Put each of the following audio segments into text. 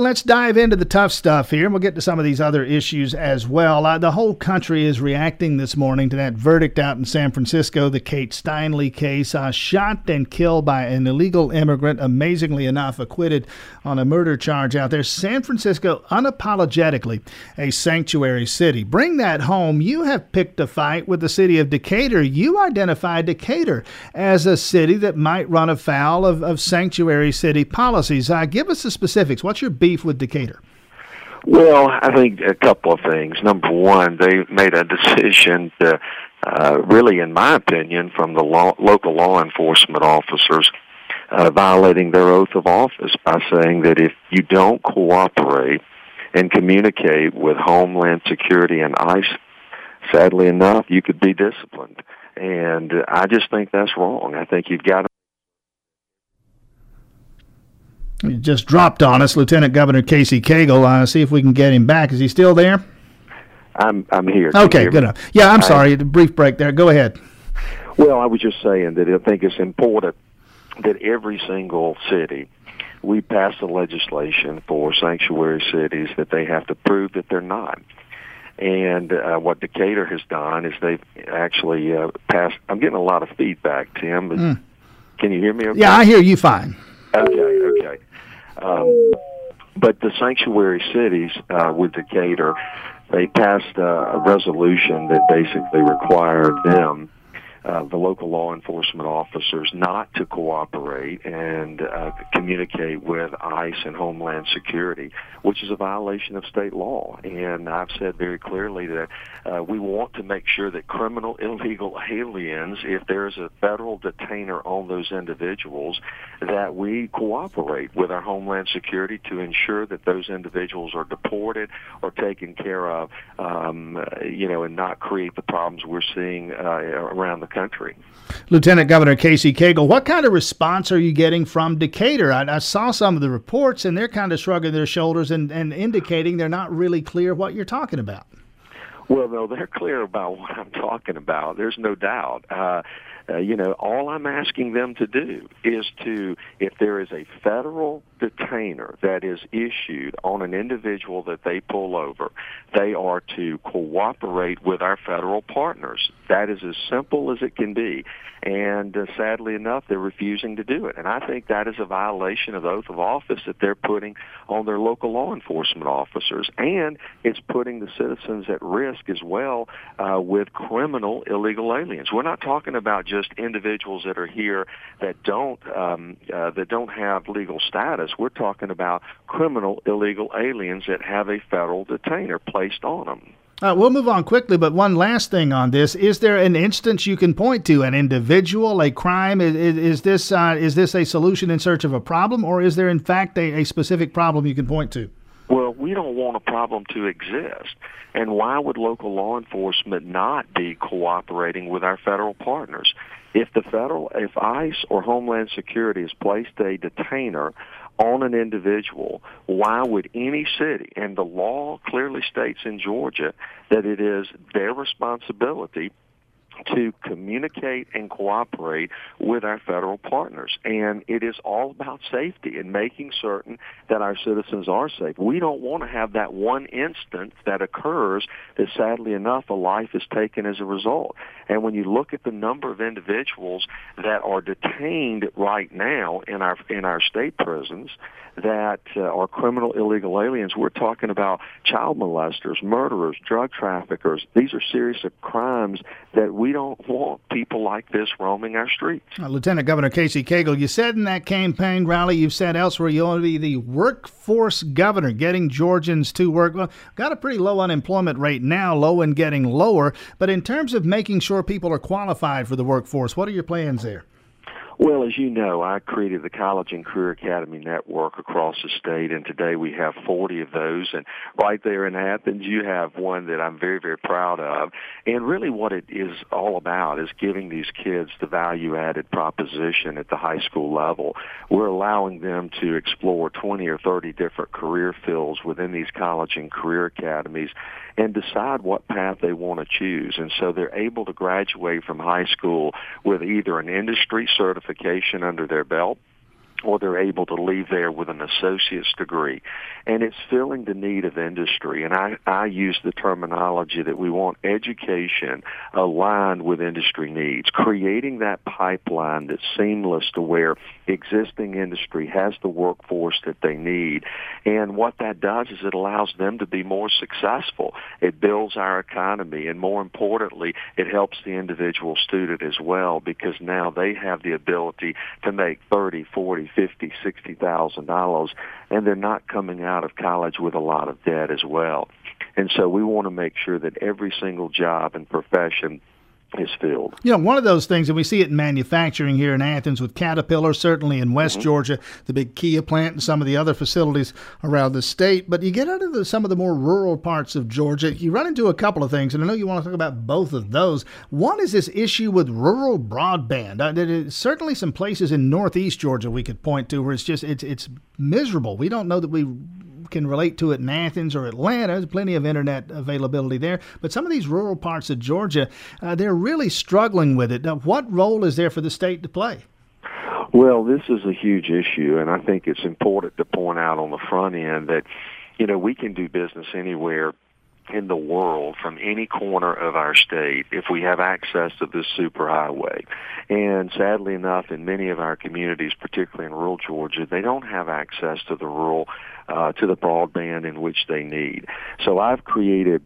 Let's dive into the tough stuff here, and we'll get to some of these other issues as well. Uh, the whole country is reacting this morning to that verdict out in San Francisco, the Kate Steinle case. Uh, shot and killed by an illegal immigrant, amazingly enough, acquitted on a murder charge out there. San Francisco, unapologetically, a sanctuary city. Bring that home. You have picked a fight with the city of Decatur. You identified Decatur as a city that might run afoul of, of sanctuary city policies. Uh, give us the specifics. What's your with Decatur? Well, I think a couple of things. Number one, they made a decision to, uh, really, in my opinion, from the law, local law enforcement officers, uh, violating their oath of office by saying that if you don't cooperate and communicate with Homeland Security and ICE, sadly enough, you could be disciplined. And I just think that's wrong. I think you've got to he just dropped on us, Lieutenant Governor Casey Cagle. Uh, see if we can get him back. Is he still there? I'm I'm here. okay, good enough. Yeah, I'm sorry. A brief break there. Go ahead. Well, I was just saying that I think it's important that every single city we pass the legislation for sanctuary cities that they have to prove that they're not. And uh, what Decatur has done is they've actually uh, passed. I'm getting a lot of feedback, Tim. Mm. Can you hear me? Okay? Yeah, I hear you fine. Okay, okay. Um, but the sanctuary cities uh, with Decatur, they passed uh, a resolution that basically required them uh, the local law enforcement officers not to cooperate and uh, communicate with ICE and Homeland Security, which is a violation of state law. And I've said very clearly that uh, we want to make sure that criminal illegal aliens, if there's a federal detainer on those individuals, that we cooperate with our Homeland Security to ensure that those individuals are deported or taken care of, um, you know, and not create the problems we're seeing uh, around the country. Lieutenant Governor Casey Cagle, what kind of response are you getting from Decatur? I, I, saw some of the reports, and they're kind of shrugging their shoulders and, and indicating they're not really clear what you're talking about. Well, no, they're clear about what I'm talking about. There's no doubt. Uh, uh, you know, all I'm asking them to do is to, if there is a federal detainer that is issued on an individual that they pull over, they are to cooperate with our federal partners. That is as simple as it can be. And uh, sadly enough, they're refusing to do it. And I think that is a violation of the oath of office that they're putting on their local law enforcement officers. And it's putting the citizens at risk as well uh, with criminal illegal aliens. We're not talking about just individuals that are here that don't um, uh, that don't have legal status. We're talking about criminal illegal aliens that have a federal detainer placed on them. Uh, we'll move on quickly, but one last thing on this: Is there an instance you can point to, an individual, a crime? Is, is, is this uh, is this a solution in search of a problem, or is there in fact a, a specific problem you can point to? We don't want a problem to exist. And why would local law enforcement not be cooperating with our federal partners? If the federal, if ICE or Homeland Security has placed a detainer on an individual, why would any city, and the law clearly states in Georgia that it is their responsibility to communicate and cooperate with our federal partners. And it is all about safety and making certain that our citizens are safe. We don't want to have that one instance that occurs that sadly enough a life is taken as a result. And when you look at the number of individuals that are detained right now in our in our state prisons that uh, are criminal illegal aliens, we're talking about child molesters, murderers, drug traffickers. These are serious crimes that we don't want people like this roaming our streets. Uh, Lieutenant Governor Casey Cagle, you said in that campaign rally, you've said elsewhere you want to be the workforce governor, getting Georgians to work. Well, got a pretty low unemployment rate now, low and getting lower. But in terms of making sure people are qualified for the workforce, what are your plans there? Well, as you know, I created the College and Career Academy Network across the state, and today we have 40 of those. And right there in Athens, you have one that I'm very, very proud of. And really what it is all about is giving these kids the value-added proposition at the high school level. We're allowing them to explore 20 or 30 different career fields within these college and career academies and decide what path they want to choose. And so they're able to graduate from high school with either an industry under their belt or they're able to leave there with an associate's degree. And it's filling the need of industry. And I, I use the terminology that we want education aligned with industry needs, creating that pipeline that's seamless to where existing industry has the workforce that they need. And what that does is it allows them to be more successful. It builds our economy. And more importantly, it helps the individual student as well because now they have the ability to make 30, 40, fifty, sixty thousand dollars, and they're not coming out of college with a lot of debt as well. And so we want to make sure that every single job and profession is filled. You know, one of those things, and we see it in manufacturing here in Athens with Caterpillar, certainly in West mm-hmm. Georgia, the big Kia plant, and some of the other facilities around the state. But you get into the, some of the more rural parts of Georgia, you run into a couple of things, and I know you want to talk about both of those. One is this issue with rural broadband. Uh, certainly some places in northeast Georgia we could point to where it's just it's it's miserable. We don't know that we can relate to it in Athens or Atlanta. There's plenty of internet availability there. But some of these rural parts of Georgia, uh, they're really struggling with it. Now, what role is there for the state to play? Well, this is a huge issue, and I think it's important to point out on the front end that, you know, we can do business anywhere in the world from any corner of our state if we have access to this superhighway. And sadly enough, in many of our communities, particularly in rural Georgia, they don't have access to the rural, uh, to the broadband in which they need. So I've created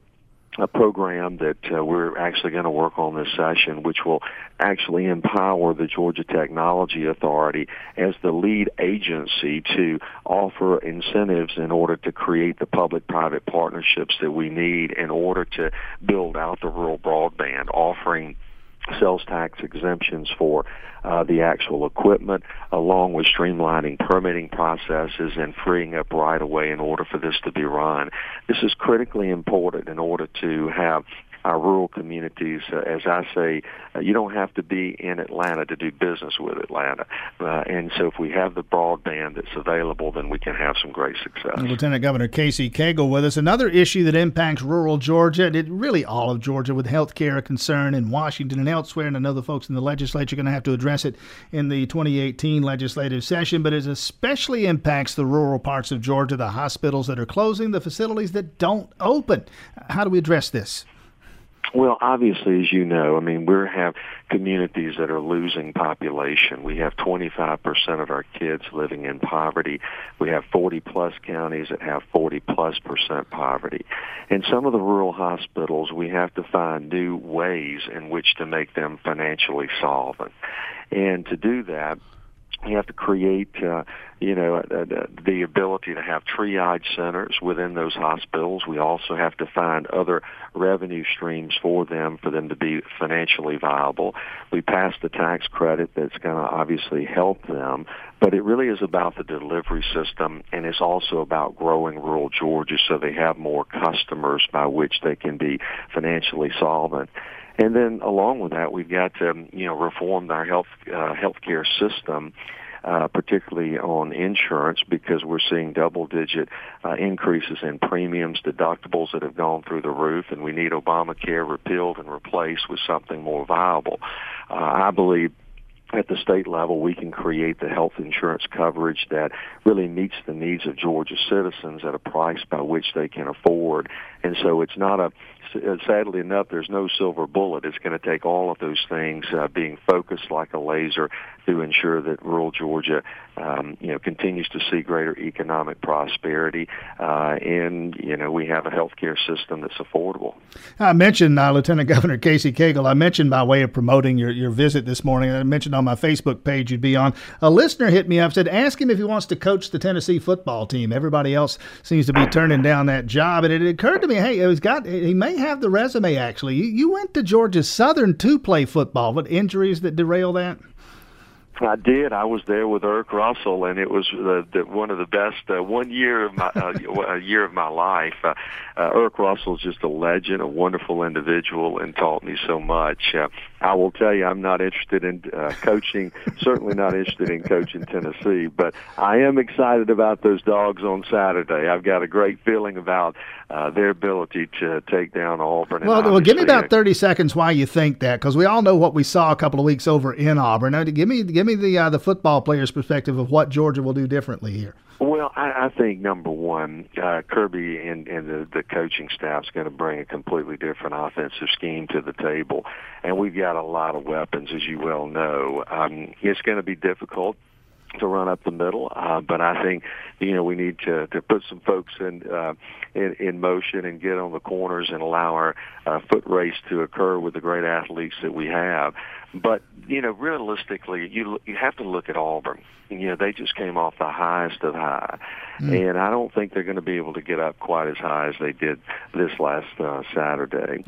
a program that uh, we're actually going to work on this session, which will actually empower the Georgia Technology Authority as the lead agency to offer incentives in order to create the public-private partnerships that we need in order to build out the rural broadband, offering sales tax exemptions for uh, the actual equipment, along with streamlining permitting processes and freeing up right of way in order for this to be run. This is critically important in order to have our rural communities. Uh, as I say, uh, you don't have to be in Atlanta to do business with Atlanta. Uh, and so if we have the broadband that's available, then we can have some great success. Lieutenant Governor Casey Cagle with us. Another issue that impacts rural Georgia, and it really all of Georgia, with health care a concern in Washington and elsewhere. And I know the folks in the legislature are going to have to address it in the 2018 legislative session, but it especially impacts the rural parts of Georgia, the hospitals that are closing, the facilities that don't open. How do we address this? Well, obviously, as you know, I mean, we have communities that are losing population. We have 25% of our kids living in poverty. We have 40 plus counties that have 40 plus percent poverty. In some of the rural hospitals, we have to find new ways in which to make them financially solvent. And to do that, you have to create, uh, you know, uh, the ability to have triage centers within those hospitals. We also have to find other revenue streams for them for them to be financially viable. We passed the tax credit that's going to obviously help them, but it really is about the delivery system and it's also about growing rural Georgia so they have more customers by which they can be financially solvent. And then along with that, we've got to, um, you know, reform our health uh, healthcare system. Uh, particularly on insurance because we're seeing double digit uh, increases in premiums, deductibles that have gone through the roof, and we need Obamacare repealed and replaced with something more viable. Uh, I believe at the state level, we can create the health insurance coverage that really meets the needs of Georgia citizens at a price by which they can afford. And so it's not a, sadly enough, there's no silver bullet. It's going to take all of those things uh, being focused like a laser to ensure that rural Georgia, um, you know, continues to see greater economic prosperity. Uh, and, you know, we have a healthcare system that's affordable. I mentioned uh, Lieutenant Governor Casey Cagle. I mentioned by way of promoting your, your visit this morning, I mentioned on my Facebook page you'd be on. A listener hit me up, said, ask him if he wants to coach the Tennessee football team. Everybody else seems to be turning down that job. And it occurred to me, hey, he's got, he may have the resume actually. You, you went to Georgia Southern to play football. but injuries that derail that? I did. I was there with Erk Russell, and it was the, the, one of the best uh, one year of my uh, a year of my life. Uh, uh, Erk Russell is just a legend, a wonderful individual, and taught me so much. Uh, I will tell you, I'm not interested in uh, coaching. certainly not interested in coaching Tennessee, but I am excited about those dogs on Saturday. I've got a great feeling about uh, their ability to take down Auburn. Well, well, give me about 30 seconds why you think that, because we all know what we saw a couple of weeks over in Auburn. Now, give me give me me the uh, the football player's perspective of what Georgia will do differently here. Well, I, I think number one, uh, Kirby and, and the, the coaching staff is going to bring a completely different offensive scheme to the table, and we've got a lot of weapons, as you well know. Um, it's going to be difficult to run up the middle. Uh, but I think you know we need to to put some folks in uh, in, in motion and get on the corners and allow our uh, foot race to occur with the great athletes that we have. But you know, realistically, you you have to look at Auburn. You know, they just came off the highest of high, mm. and I don't think they're going to be able to get up quite as high as they did this last uh, Saturday.